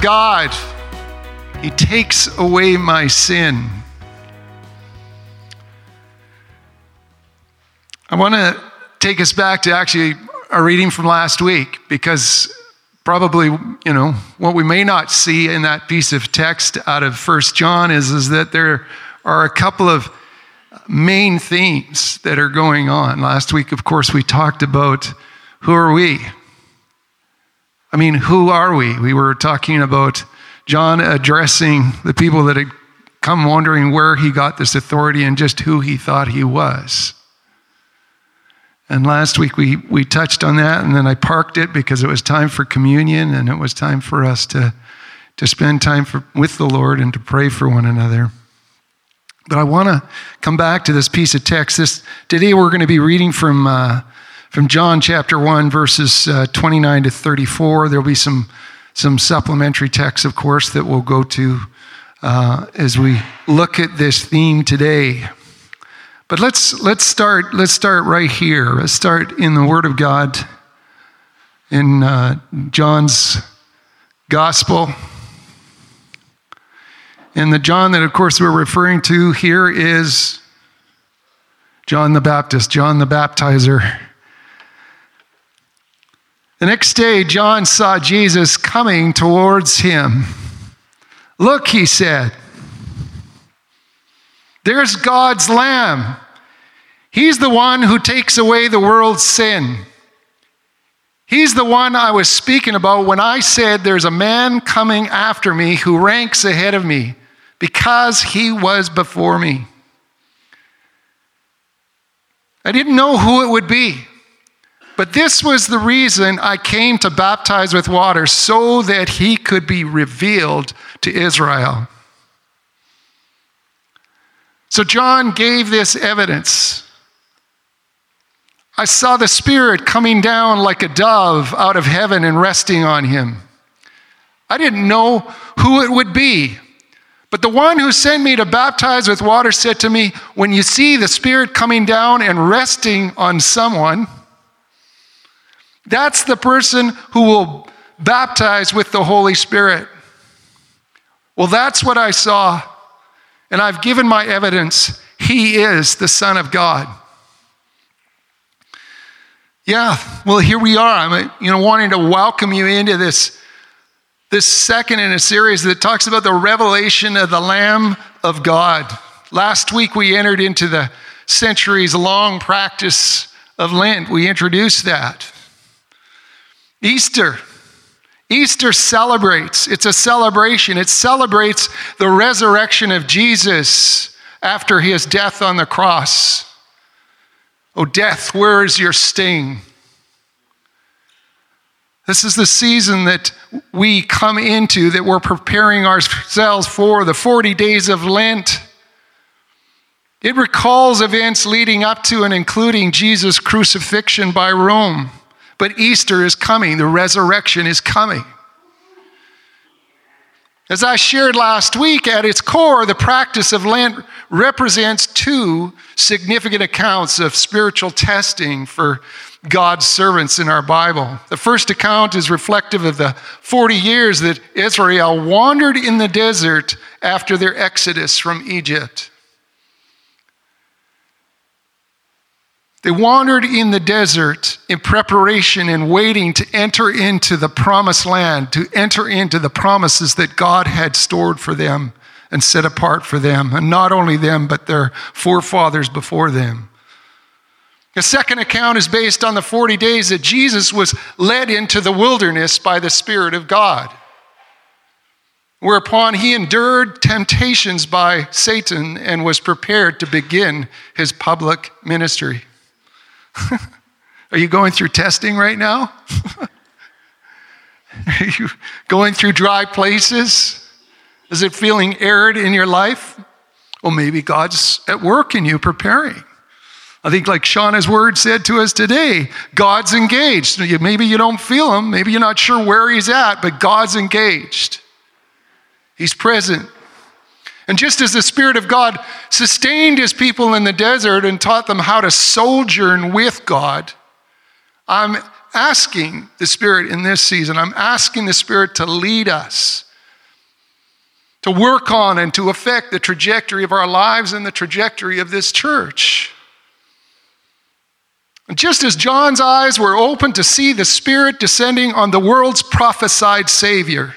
God. He takes away my sin. I want to take us back to actually a reading from last week because probably, you know, what we may not see in that piece of text out of First John is, is that there are a couple of main themes that are going on. Last week, of course, we talked about who are we? I mean, who are we? We were talking about John addressing the people that had come wondering where he got this authority and just who he thought he was. And last week we, we touched on that, and then I parked it because it was time for communion and it was time for us to, to spend time for, with the Lord and to pray for one another. But I want to come back to this piece of text. This, today we're going to be reading from, uh, from John chapter 1, verses uh, 29 to 34. There'll be some, some supplementary texts, of course, that we'll go to uh, as we look at this theme today. But let's, let's, start, let's start right here. Let's start in the Word of God in uh, John's Gospel. And the John that, of course, we're referring to here is John the Baptist, John the Baptizer. The next day, John saw Jesus coming towards him. Look, he said. There's God's Lamb. He's the one who takes away the world's sin. He's the one I was speaking about when I said there's a man coming after me who ranks ahead of me because he was before me. I didn't know who it would be, but this was the reason I came to baptize with water so that he could be revealed to Israel. So John gave this evidence. I saw the Spirit coming down like a dove out of heaven and resting on him. I didn't know who it would be. But the one who sent me to baptize with water said to me, When you see the Spirit coming down and resting on someone, that's the person who will baptize with the Holy Spirit. Well, that's what I saw and I've given my evidence. He is the Son of God. Yeah, well, here we are. I'm, you know, wanting to welcome you into this, this second in a series that talks about the revelation of the Lamb of God. Last week we entered into the centuries long practice of Lent. We introduced that. Easter, Easter celebrates, it's a celebration. It celebrates the resurrection of Jesus after his death on the cross. Oh, death, where is your sting? This is the season that we come into, that we're preparing ourselves for, the 40 days of Lent. It recalls events leading up to and including Jesus' crucifixion by Rome. But Easter is coming, the resurrection is coming. As I shared last week, at its core, the practice of Lent represents two significant accounts of spiritual testing for God's servants in our Bible. The first account is reflective of the 40 years that Israel wandered in the desert after their exodus from Egypt. They wandered in the desert in preparation and waiting to enter into the promised land, to enter into the promises that God had stored for them and set apart for them. And not only them, but their forefathers before them. The second account is based on the 40 days that Jesus was led into the wilderness by the Spirit of God, whereupon he endured temptations by Satan and was prepared to begin his public ministry. Are you going through testing right now? Are you going through dry places? Is it feeling arid in your life? Well, maybe God's at work in you preparing. I think, like Shauna's word said to us today, God's engaged. Maybe you don't feel him, maybe you're not sure where he's at, but God's engaged. He's present. And just as the Spirit of God sustained his people in the desert and taught them how to sojourn with God, I'm asking the Spirit in this season, I'm asking the Spirit to lead us, to work on and to affect the trajectory of our lives and the trajectory of this church. And just as John's eyes were open to see the Spirit descending on the world's prophesied Savior,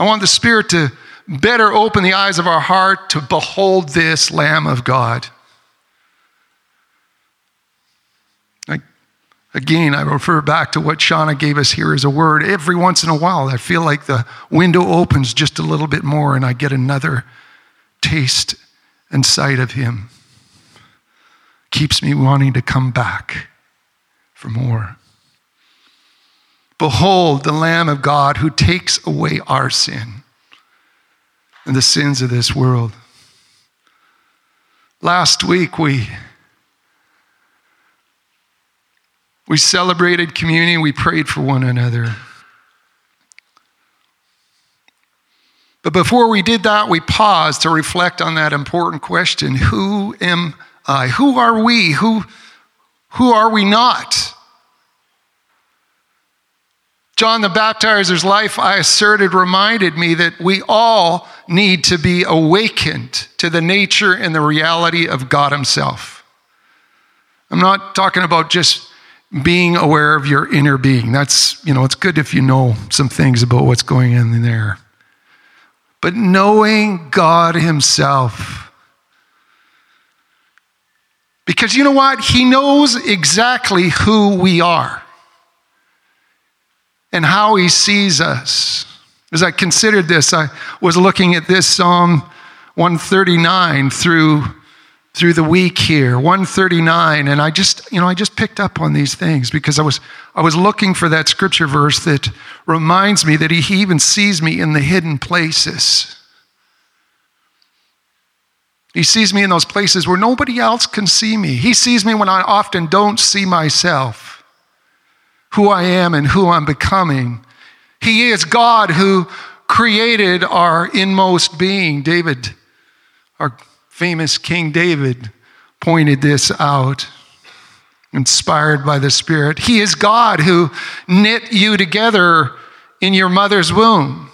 I want the Spirit to better open the eyes of our heart to behold this Lamb of God. Again, I refer back to what Shauna gave us here as a word. Every once in a while, I feel like the window opens just a little bit more and I get another taste and sight of Him. Keeps me wanting to come back for more. Behold the Lamb of God who takes away our sin and the sins of this world. Last week, we We celebrated communion, we prayed for one another. But before we did that, we paused to reflect on that important question Who am I? Who are we? Who, who are we not? John the Baptizer's life, I asserted, reminded me that we all need to be awakened to the nature and the reality of God Himself. I'm not talking about just being aware of your inner being. That's, you know, it's good if you know some things about what's going on in there. But knowing God Himself. Because you know what? He knows exactly who we are and how He sees us. As I considered this, I was looking at this Psalm 139 through through the week here 139 and i just you know i just picked up on these things because i was i was looking for that scripture verse that reminds me that he, he even sees me in the hidden places. He sees me in those places where nobody else can see me. He sees me when i often don't see myself who i am and who i'm becoming he is god who created our inmost being david our famous King David pointed this out, inspired by the Spirit. He is God who knit you together in your mother's womb.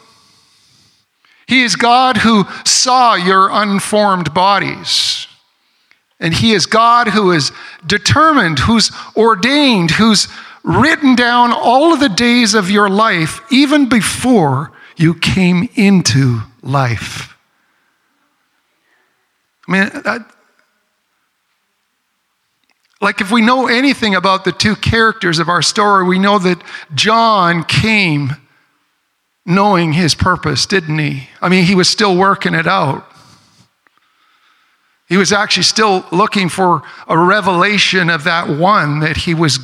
He is God who saw your unformed bodies. And He is God who is determined, who's ordained, who's written down all of the days of your life, even before you came into life. I mean, like if we know anything about the two characters of our story, we know that John came knowing his purpose, didn't he? I mean, he was still working it out. He was actually still looking for a revelation of that one that he was,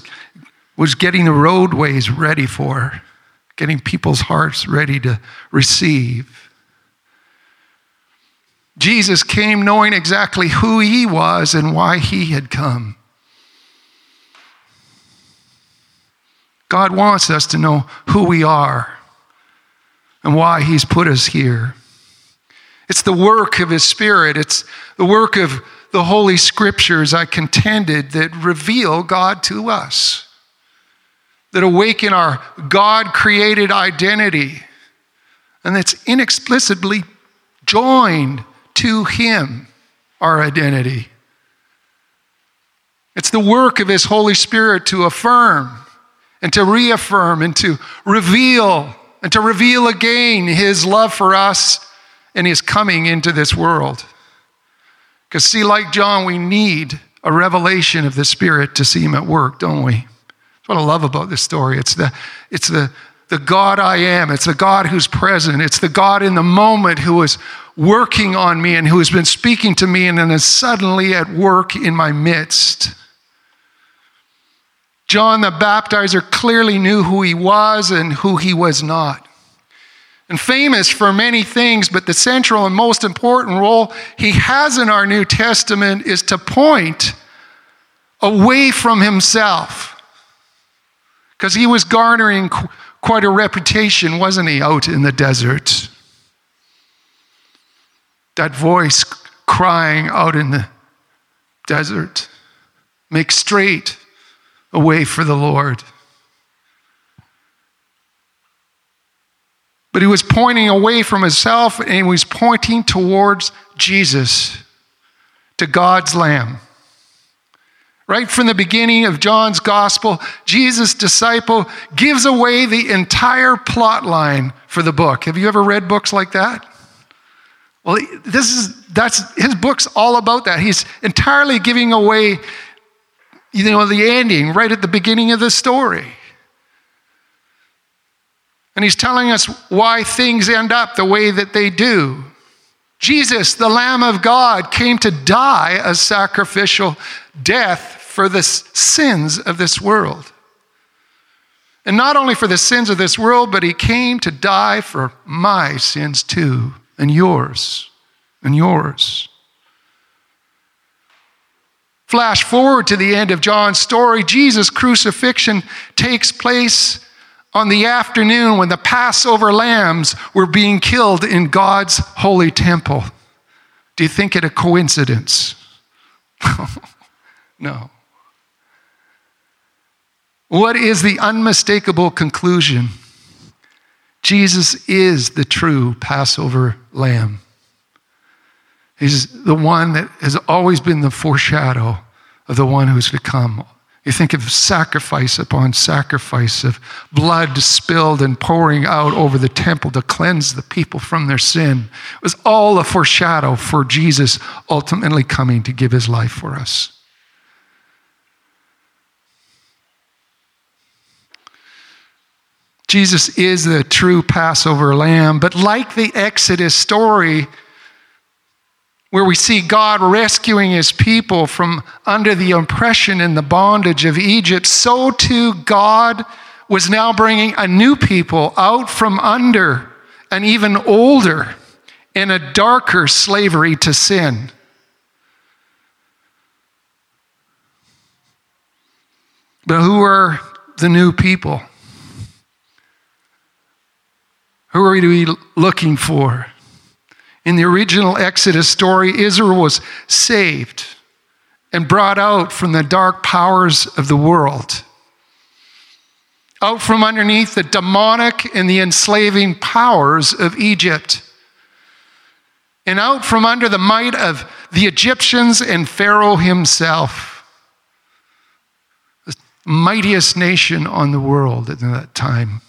was getting the roadways ready for, getting people's hearts ready to receive. Jesus came knowing exactly who he was and why he had come. God wants us to know who we are and why he's put us here. It's the work of his spirit, it's the work of the Holy Scriptures, I contended, that reveal God to us, that awaken our God created identity, and that's inexplicably joined to Him our identity. It's the work of His Holy Spirit to affirm and to reaffirm and to reveal and to reveal again His love for us and His coming into this world. Because, see, like John, we need a revelation of the Spirit to see Him at work, don't we? That's what I love about this story. It's the, it's the, the God I am. It's the God who's present. It's the God in the moment who is working on me and who has been speaking to me and then is suddenly at work in my midst. John the Baptizer clearly knew who he was and who he was not. And famous for many things, but the central and most important role he has in our New Testament is to point away from himself. Because he was garnering quite a reputation, wasn't he, out in the desert? That voice crying out in the desert, make straight away for the Lord. But he was pointing away from himself and he was pointing towards Jesus, to God's Lamb. Right from the beginning of John's gospel, Jesus' disciple gives away the entire plot line for the book. Have you ever read books like that? Well, this is that's his book's all about that. He's entirely giving away you know the ending right at the beginning of the story. And he's telling us why things end up the way that they do. Jesus, the Lamb of God, came to die a sacrificial death for the sins of this world. And not only for the sins of this world, but he came to die for my sins too, and yours, and yours. Flash forward to the end of John's story, Jesus' crucifixion takes place on the afternoon when the Passover lambs were being killed in God's holy temple. Do you think it a coincidence? no. What is the unmistakable conclusion? Jesus is the true Passover lamb. He's the one that has always been the foreshadow of the one who's to come. You think of sacrifice upon sacrifice of blood spilled and pouring out over the temple to cleanse the people from their sin. It was all a foreshadow for Jesus ultimately coming to give his life for us. Jesus is the true Passover lamb, but like the Exodus story, where we see God rescuing his people from under the oppression and the bondage of Egypt, so too God was now bringing a new people out from under an even older and a darker slavery to sin. But who are the new people? Who are we looking for? In the original Exodus story, Israel was saved and brought out from the dark powers of the world, out from underneath the demonic and the enslaving powers of Egypt, and out from under the might of the Egyptians and Pharaoh himself, the mightiest nation on the world at that time,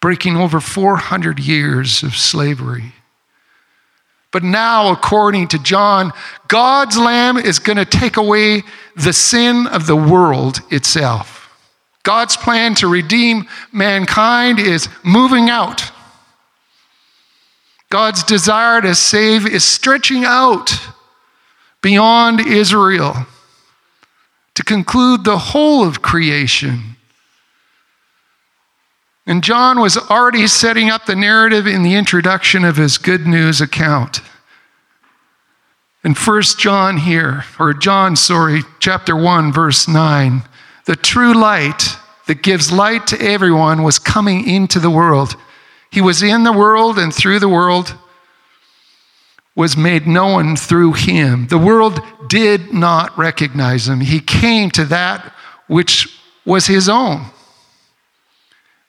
breaking over 400 years of slavery. But now, according to John, God's Lamb is going to take away the sin of the world itself. God's plan to redeem mankind is moving out. God's desire to save is stretching out beyond Israel to conclude the whole of creation. And John was already setting up the narrative in the introduction of his good news account. In 1 John here, or John, sorry, chapter 1, verse 9, the true light that gives light to everyone was coming into the world. He was in the world and through the world was made known through him. The world did not recognize him. He came to that which was his own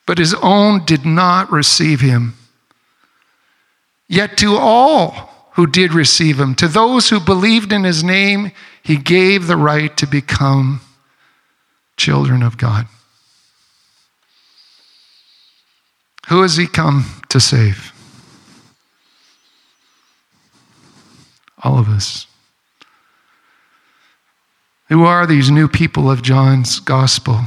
but his own did not receive him. Yet to all who did receive him, to those who believed in his name, he gave the right to become children of God. Who has he come to save? All of us. Who are these new people of John's gospel?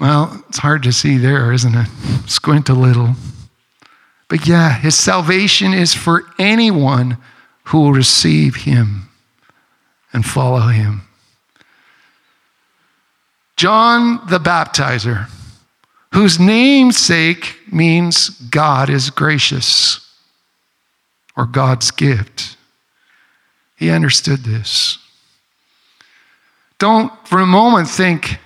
Well, it's hard to see there, isn't it? Squint a little. But yeah, his salvation is for anyone who will receive him and follow him. John the Baptizer, whose namesake means God is gracious or God's gift. He understood this. Don't for a moment think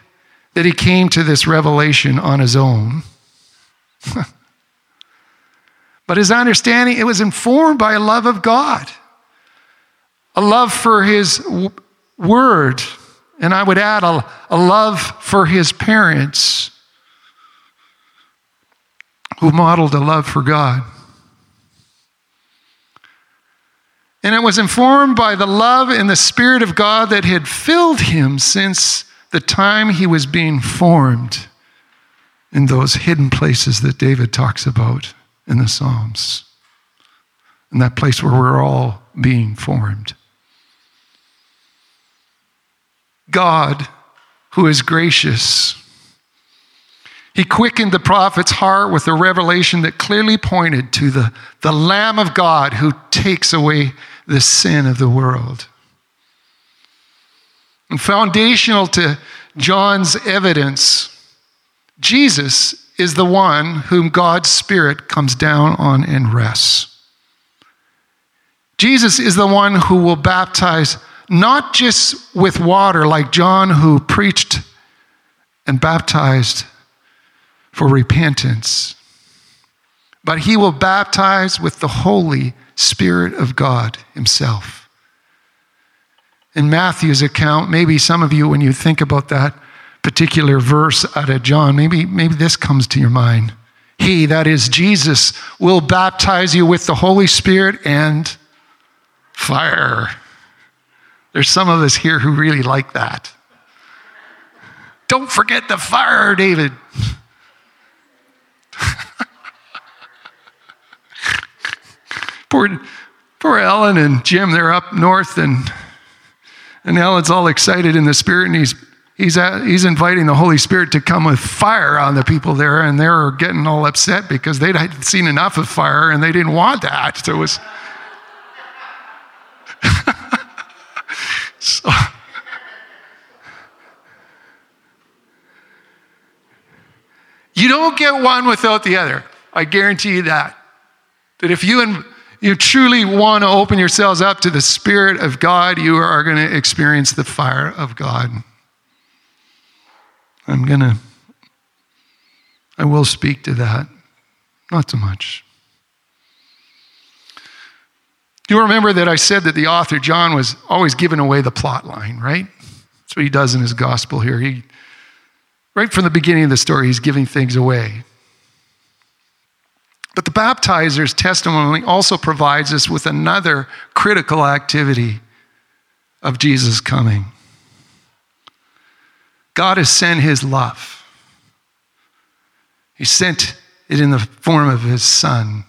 that he came to this revelation on his own. but his understanding, it was informed by a love of God, a love for his w- word, And I would add a, a love for his parents who modeled a love for God. And it was informed by the love and the Spirit of God that had filled him since the time he was being formed in those hidden places that David talks about in the Psalms. In that place where we're all being formed. God, who is gracious, he quickened the prophet's heart with a revelation that clearly pointed to the, the Lamb of God who takes away the sin of the world. And foundational to John's evidence, Jesus is the one whom God's Spirit comes down on and rests. Jesus is the one who will baptize not just with water like John, who preached and baptized for repentance, but he will baptize with the Holy Spirit of God Himself. In Matthew's account, maybe some of you, when you think about that particular verse out of John, maybe, maybe this comes to your mind. He, that is Jesus, will baptize you with the Holy Spirit and fire. There's some of us here who really like that. Don't forget the fire, David. poor, poor Ellen and Jim, they're up north, and, and Ellen's all excited in the Spirit, and he's, he's, at, he's inviting the Holy Spirit to come with fire on the people there, and they're getting all upset because they'd seen enough of fire and they didn't want that. So it was. so, you don't get one without the other. I guarantee you that. That if you and you truly want to open yourselves up to the Spirit of God, you are going to experience the fire of God. I'm going to, I will speak to that. Not so much. Do you remember that I said that the author, John, was always giving away the plot line, right? That's what he does in his gospel here. He, right from the beginning of the story, he's giving things away. But the baptizer's testimony also provides us with another critical activity of Jesus coming. God has sent his love. He sent it in the form of his son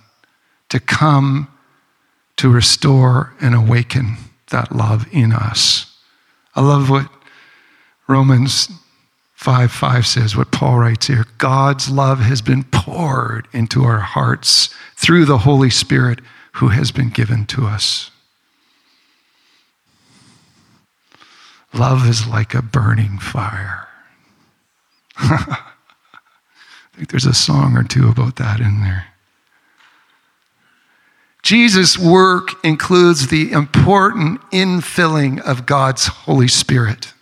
to come to restore and awaken that love in us. I love what Romans 5 5 says what Paul writes here God's love has been poured into our hearts through the Holy Spirit who has been given to us. Love is like a burning fire. I think there's a song or two about that in there. Jesus' work includes the important infilling of God's Holy Spirit.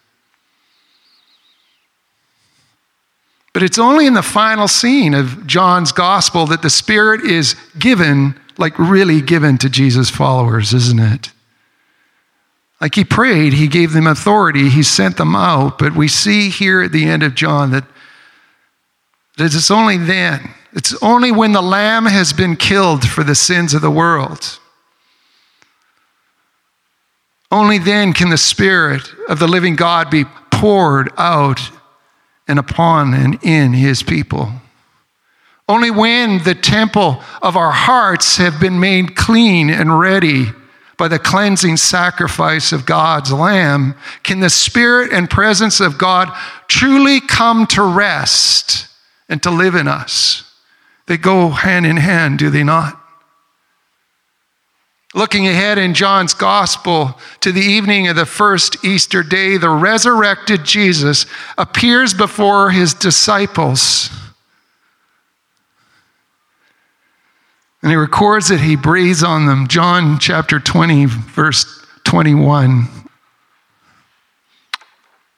But it's only in the final scene of John's gospel that the Spirit is given, like really given to Jesus' followers, isn't it? Like he prayed, he gave them authority, he sent them out. But we see here at the end of John that, that it's only then, it's only when the Lamb has been killed for the sins of the world. Only then can the Spirit of the living God be poured out and upon and in his people. Only when the temple of our hearts have been made clean and ready by the cleansing sacrifice of God's Lamb can the Spirit and presence of God truly come to rest and to live in us. They go hand in hand, do they not? Looking ahead in John's gospel to the evening of the first Easter day, the resurrected Jesus appears before his disciples. And he records that he breathes on them. John chapter 20, verse 21.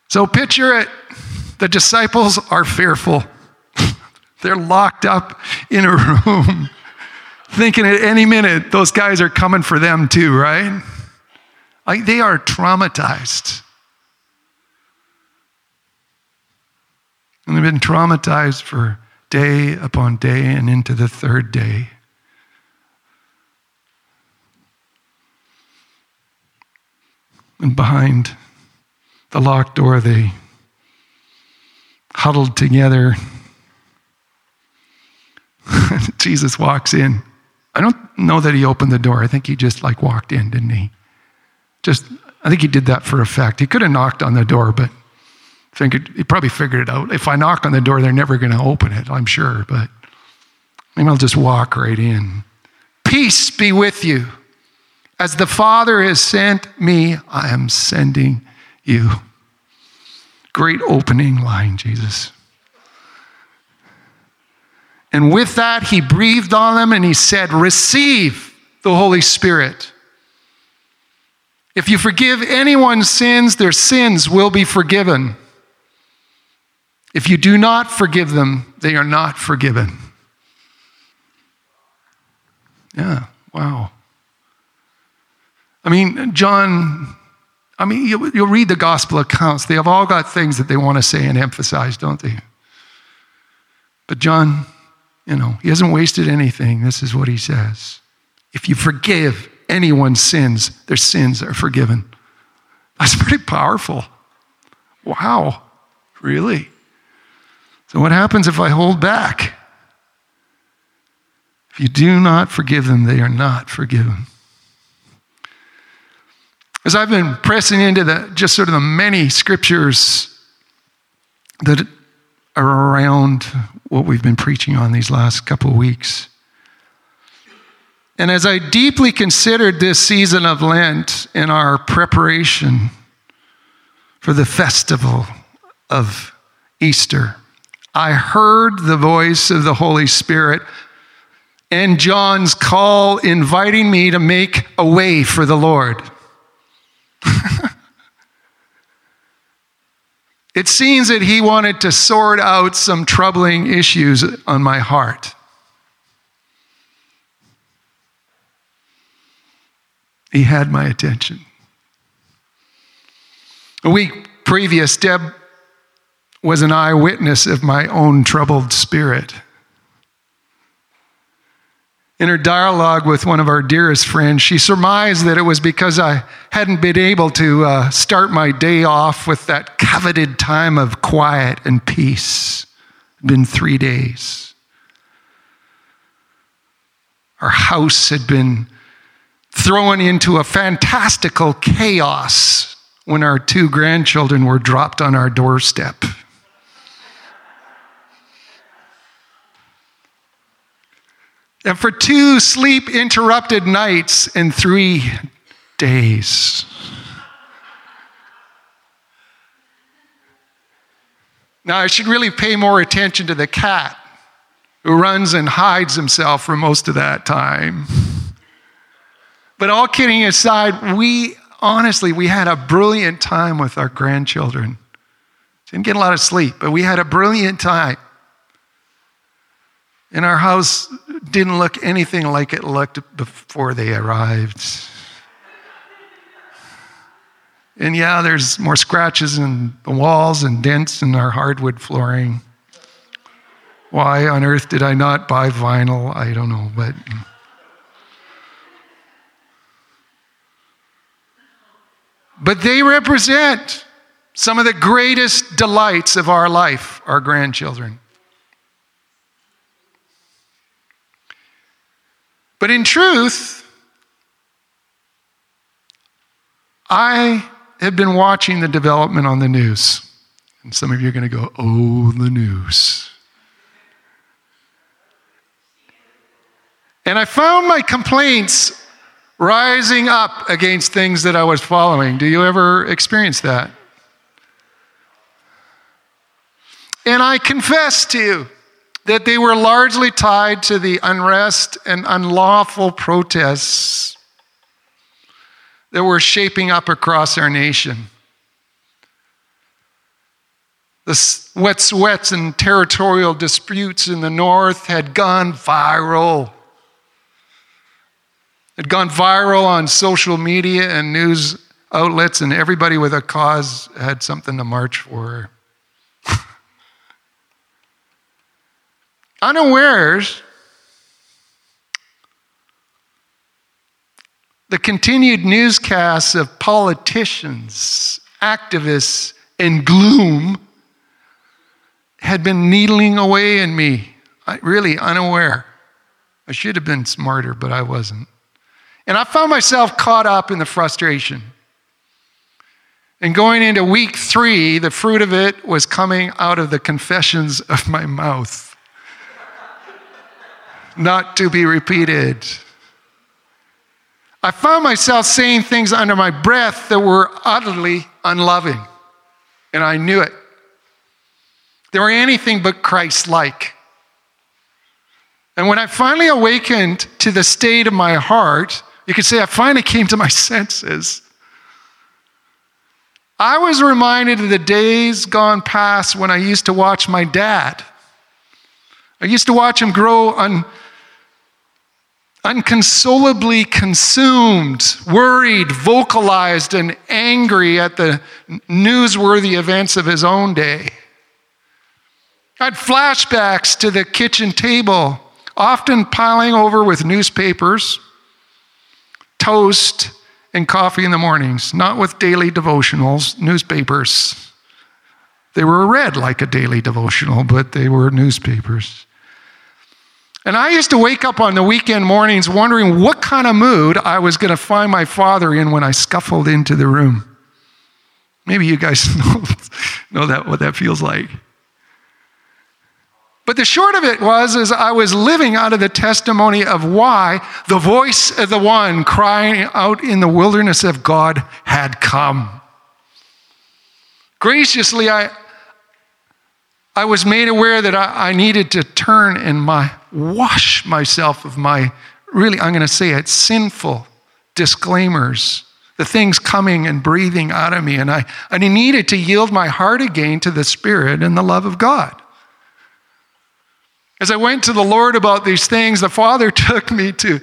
So picture it. The disciples are fearful. They're locked up in a room thinking at any minute those guys are coming for them too, right? Like they are traumatized. And they've been traumatized for day upon day and into the third day. And behind the locked door, they huddled together. Jesus walks in. Know that he opened the door. I think he just like walked in, didn't he? Just, I think he did that for effect. He could have knocked on the door, but figured, he probably figured it out. If I knock on the door, they're never going to open it, I'm sure, but maybe I'll just walk right in. Peace be with you. As the Father has sent me, I am sending you. Great opening line, Jesus. And with that, he breathed on them and he said, Receive the Holy Spirit. If you forgive anyone's sins, their sins will be forgiven. If you do not forgive them, they are not forgiven. Yeah, wow. I mean, John, I mean, you'll, you'll read the gospel accounts. They have all got things that they want to say and emphasize, don't they? But John, you know, he hasn't wasted anything. This is what he says. If you forgive anyone's sins, their sins are forgiven. That's pretty powerful. Wow, really? So, what happens if I hold back? If you do not forgive them, they are not forgiven. As I've been pressing into the just sort of the many scriptures that around what we've been preaching on these last couple of weeks. And as I deeply considered this season of Lent in our preparation for the festival of Easter, I heard the voice of the Holy Spirit and John's call inviting me to make a way for the Lord. it seems that he wanted to sort out some troubling issues on my heart. He had my attention. A week previous, Deb was an eyewitness of my own troubled spirit. In her dialogue with one of our dearest friends, she surmised that it was because I hadn't been able to uh, start my day off with that coveted time of quiet and peace. It'd been three days. Our house had been thrown into a fantastical chaos when our two grandchildren were dropped on our doorstep. And for two sleep interrupted nights and three days. Now, I should really pay more attention to the cat who runs and hides himself for most of that time. But all kidding aside, we honestly, we had a brilliant time with our grandchildren. Didn't get a lot of sleep, but we had a brilliant time. And our house didn't look anything like it looked before they arrived. And yeah, there's more scratches in the walls and dents in our hardwood flooring. Why on earth did I not buy vinyl? I don't know, but. But they represent some of the greatest delights of our life, our grandchildren. But in truth, I have been watching the development on the news. And some of you are going to go, oh, the news. And I found my complaints rising up against things that I was following. Do you ever experience that? And I confess to you that they were largely tied to the unrest and unlawful protests that were shaping up across our nation. The Wet'suwet'en and territorial disputes in the north had gone viral. It had gone viral on social media and news outlets, and everybody with a cause had something to march for. Unawares, the continued newscasts of politicians, activists, and gloom had been needling away in me, really unaware. I should have been smarter, but I wasn't. And I found myself caught up in the frustration. And going into week three, the fruit of it was coming out of the confessions of my mouth, not to be repeated. I found myself saying things under my breath that were utterly unloving, and I knew it. They were anything but Christ like. And when I finally awakened to the state of my heart, you could say I finally came to my senses. I was reminded of the days gone past when I used to watch my dad. I used to watch him grow un, unconsolably consumed, worried, vocalized, and angry at the newsworthy events of his own day. I had flashbacks to the kitchen table, often piling over with newspapers, toast, and coffee in the mornings, not with daily devotionals, newspapers. They were read like a daily devotional, but they were newspapers. And I used to wake up on the weekend mornings wondering what kind of mood I was going to find my father in when I scuffled into the room. Maybe you guys know, know that, what that feels like. But the short of it was is I was living out of the testimony of why the voice of the one crying out in the wilderness of God had come. Graciously, I, I was made aware that I, I needed to turn and my wash myself of my really, I'm going to say it, sinful disclaimers, the things coming and breathing out of me. And I, and I needed to yield my heart again to the Spirit and the love of God. As I went to the Lord about these things, the Father took me to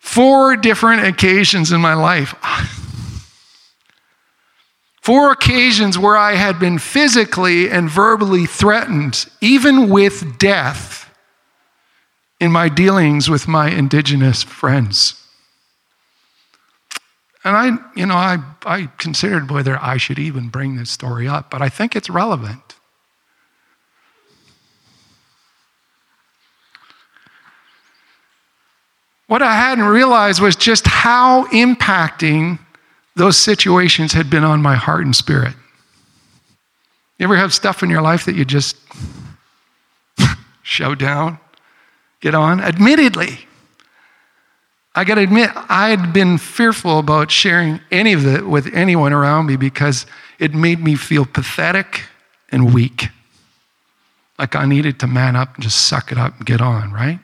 four different occasions in my life. Four occasions where I had been physically and verbally threatened, even with death, in my dealings with my indigenous friends. And I, you know, I, I considered whether I should even bring this story up, but I think it's relevant. What I hadn't realized was just how impacting those situations had been on my heart and spirit. You ever have stuff in your life that you just show down, get on? Admittedly, I got to admit, I had been fearful about sharing any of it with anyone around me because it made me feel pathetic and weak. Like I needed to man up and just suck it up and get on, right?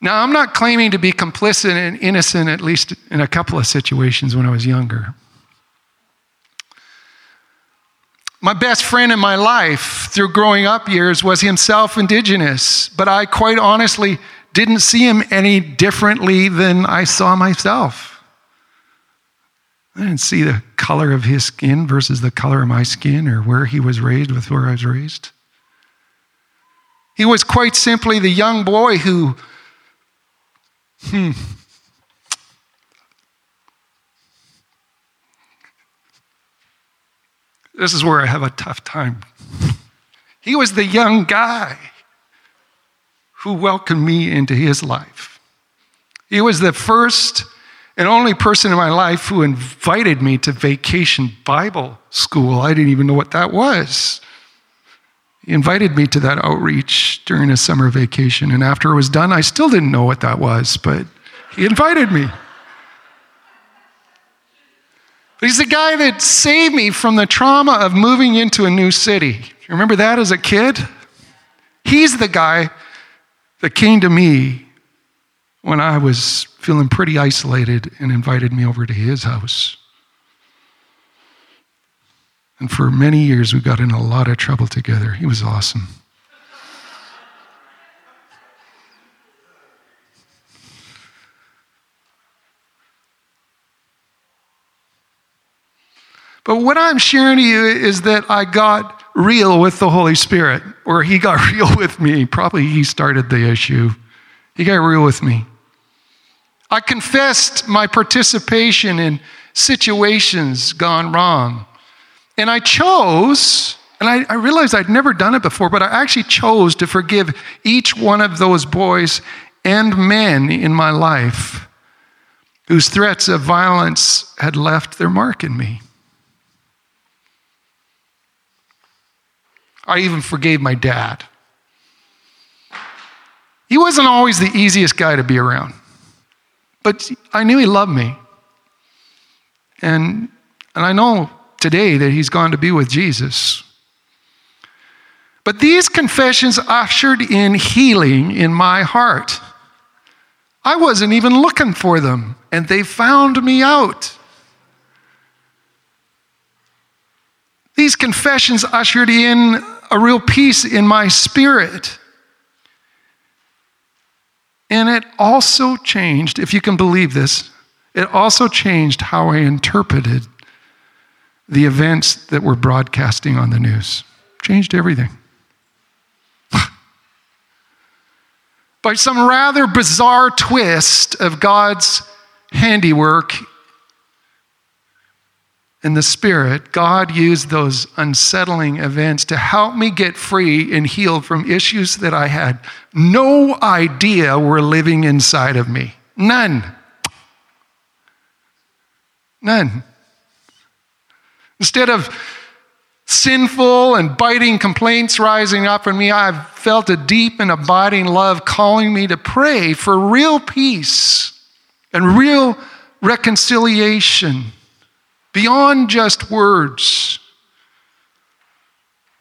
Now, I'm not claiming to be complicit and innocent, at least in a couple of situations when I was younger. My best friend in my life through growing up years was himself indigenous, but I quite honestly didn't see him any differently than I saw myself. I didn't see the color of his skin versus the color of my skin or where he was raised with where I was raised. He was quite simply the young boy who Hmm. This is where I have a tough time. He was the young guy who welcomed me into his life. He was the first and only person in my life who invited me to vacation Bible school. I didn't even know what that was. Invited me to that outreach during a summer vacation. And after it was done, I still didn't know what that was, but he invited me. He's the guy that saved me from the trauma of moving into a new city. You remember that as a kid? He's the guy that came to me when I was feeling pretty isolated and invited me over to his house. And for many years, we got in a lot of trouble together. He was awesome. But what I'm sharing to you is that I got real with the Holy Spirit, or He got real with me. Probably He started the issue. He got real with me. I confessed my participation in situations gone wrong. And I chose, and I, I, realized I'd never done it before, but I actually chose to forgive each one of those boys and men in my life whose threats of violence had left their mark in me. I even forgave my dad. He wasn't always the easiest guy to be around, but I knew he loved me. And, and I know today that he's gone to be with Jesus. But these confessions ushered in healing in my heart. I wasn't even looking for them, and they found me out. These confessions ushered in a real peace in my spirit. And it also changed, if you can believe this, it also changed how I interpreted the events that were broadcasting on the news. Changed everything. By some rather bizarre twist of God's handiwork in the Spirit, God used those unsettling events to help me get free and healed from issues that I had no idea were living inside of me. None. None. Instead of sinful and biting complaints rising up in me, I've felt a deep and abiding love calling me to pray for real peace and real reconciliation beyond just words.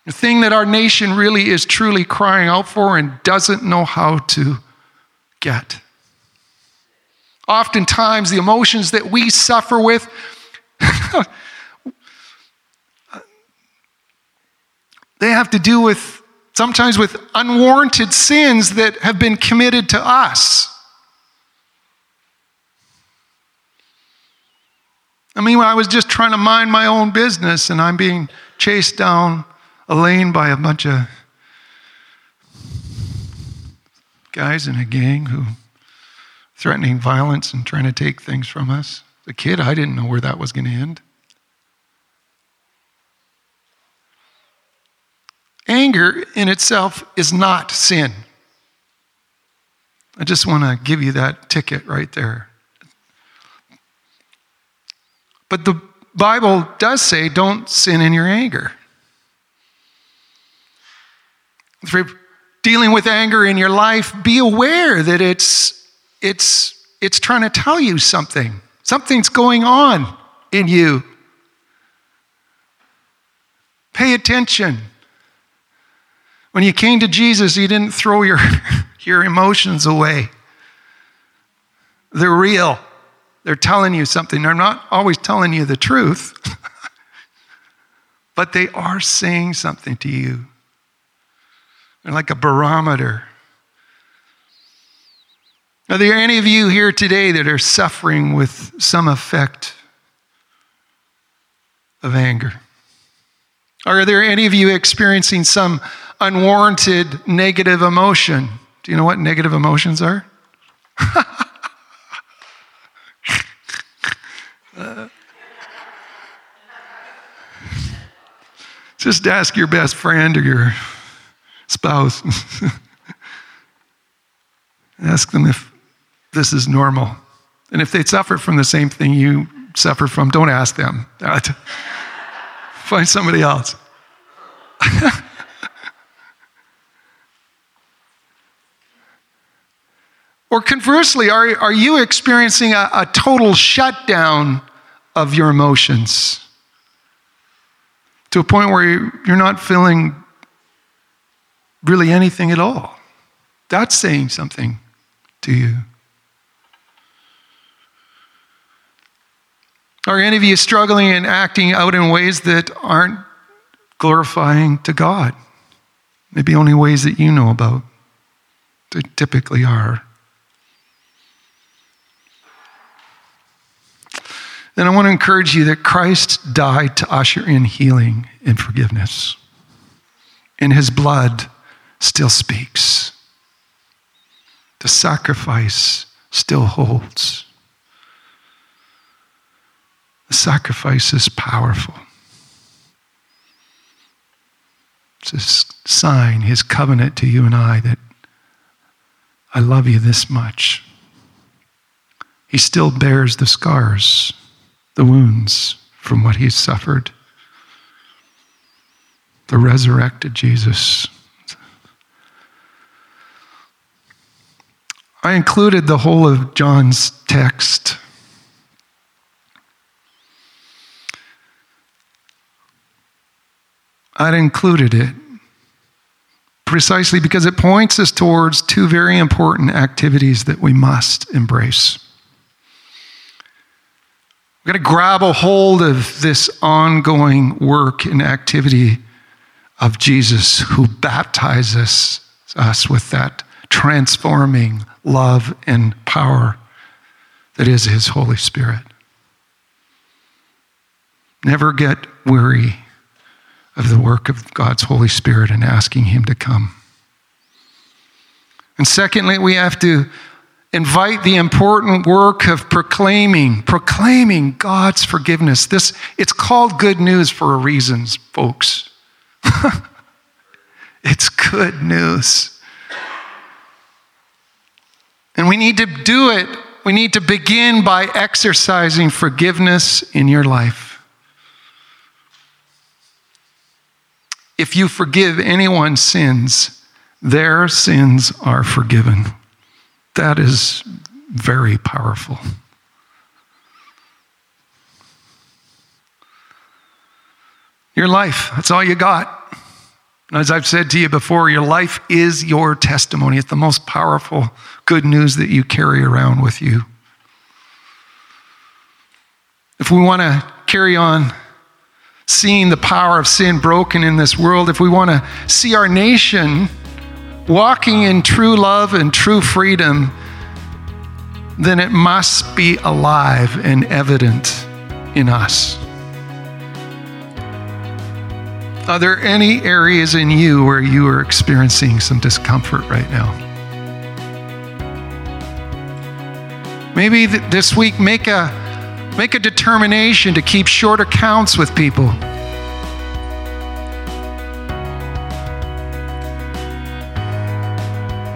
The thing that our nation really is truly crying out for and doesn't know how to get. Oftentimes, the emotions that we suffer with. they have to do with sometimes with unwarranted sins that have been committed to us. I mean, I was just trying to mind my own business and I'm being chased down a lane by a bunch of guys in a gang who threatening violence and trying to take things from us. As a kid, I didn't know where that was going to end. Anger in itself is not sin. I just want to give you that ticket right there. But the Bible does say don't sin in your anger. If you're dealing with anger in your life, be aware that it's, it's, it's trying to tell you something. Something's going on in you. Pay attention. When you came to Jesus, you didn't throw your, your emotions away. They're real. They're telling you something. They're not always telling you the truth, but they are saying something to you. They're like a barometer. Are there any of you here today that are suffering with some effect of anger? Are there any of you experiencing some unwarranted negative emotion? Do you know what negative emotions are? just ask your best friend or your spouse. ask them if this is normal. And if they suffer from the same thing you suffer from, don't ask them. Find somebody else. Or conversely, are, are you experiencing a, a total shutdown of your emotions to a point where you're not feeling really anything at all? That's saying something to you. Are any of you struggling and acting out in ways that aren't glorifying to God? Maybe only ways that you know about. They typically are. then I want to encourage you that Christ died to usher in healing and forgiveness. And his blood still speaks. The sacrifice still holds. The sacrifice is powerful. It's a sign, his covenant to you and I, that I love you this much. He still bears the scars, the wounds from what he suffered. The resurrected Jesus. I included the whole of John's text. I'd included it precisely because it points us towards two very important activities that we must embrace. We've got to grab a hold of this ongoing work and activity of Jesus who baptizes us with that transforming love and power that is His Holy Spirit. Never get weary of the work of God's Holy Spirit and asking Him to come. And secondly, we have to invite the important work of proclaiming, proclaiming God's forgiveness. This, it's called good news for a reason, folks. it's good news. And we need to do it. We need to begin by exercising forgiveness in your life. If you forgive anyone's sins, their sins are forgiven. That is very powerful. Your life, that's all you got. And as I've said to you before, your life is your testimony. It's the most powerful good news that you carry around with you. If we want to carry on seeing the power of sin broken in this world, if we want to see our nation walking in true love and true freedom, then it must be alive and evident in us. Are there any areas in you where you are experiencing some discomfort right now? Maybe th- this week make a make a determination to keep short accounts with people.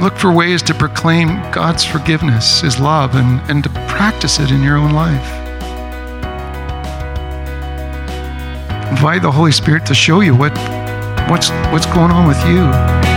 Look for ways to proclaim God's forgiveness, His love, and, and to practice it in your own life. Invite the Holy Spirit to show you what, what's, what's going on with you.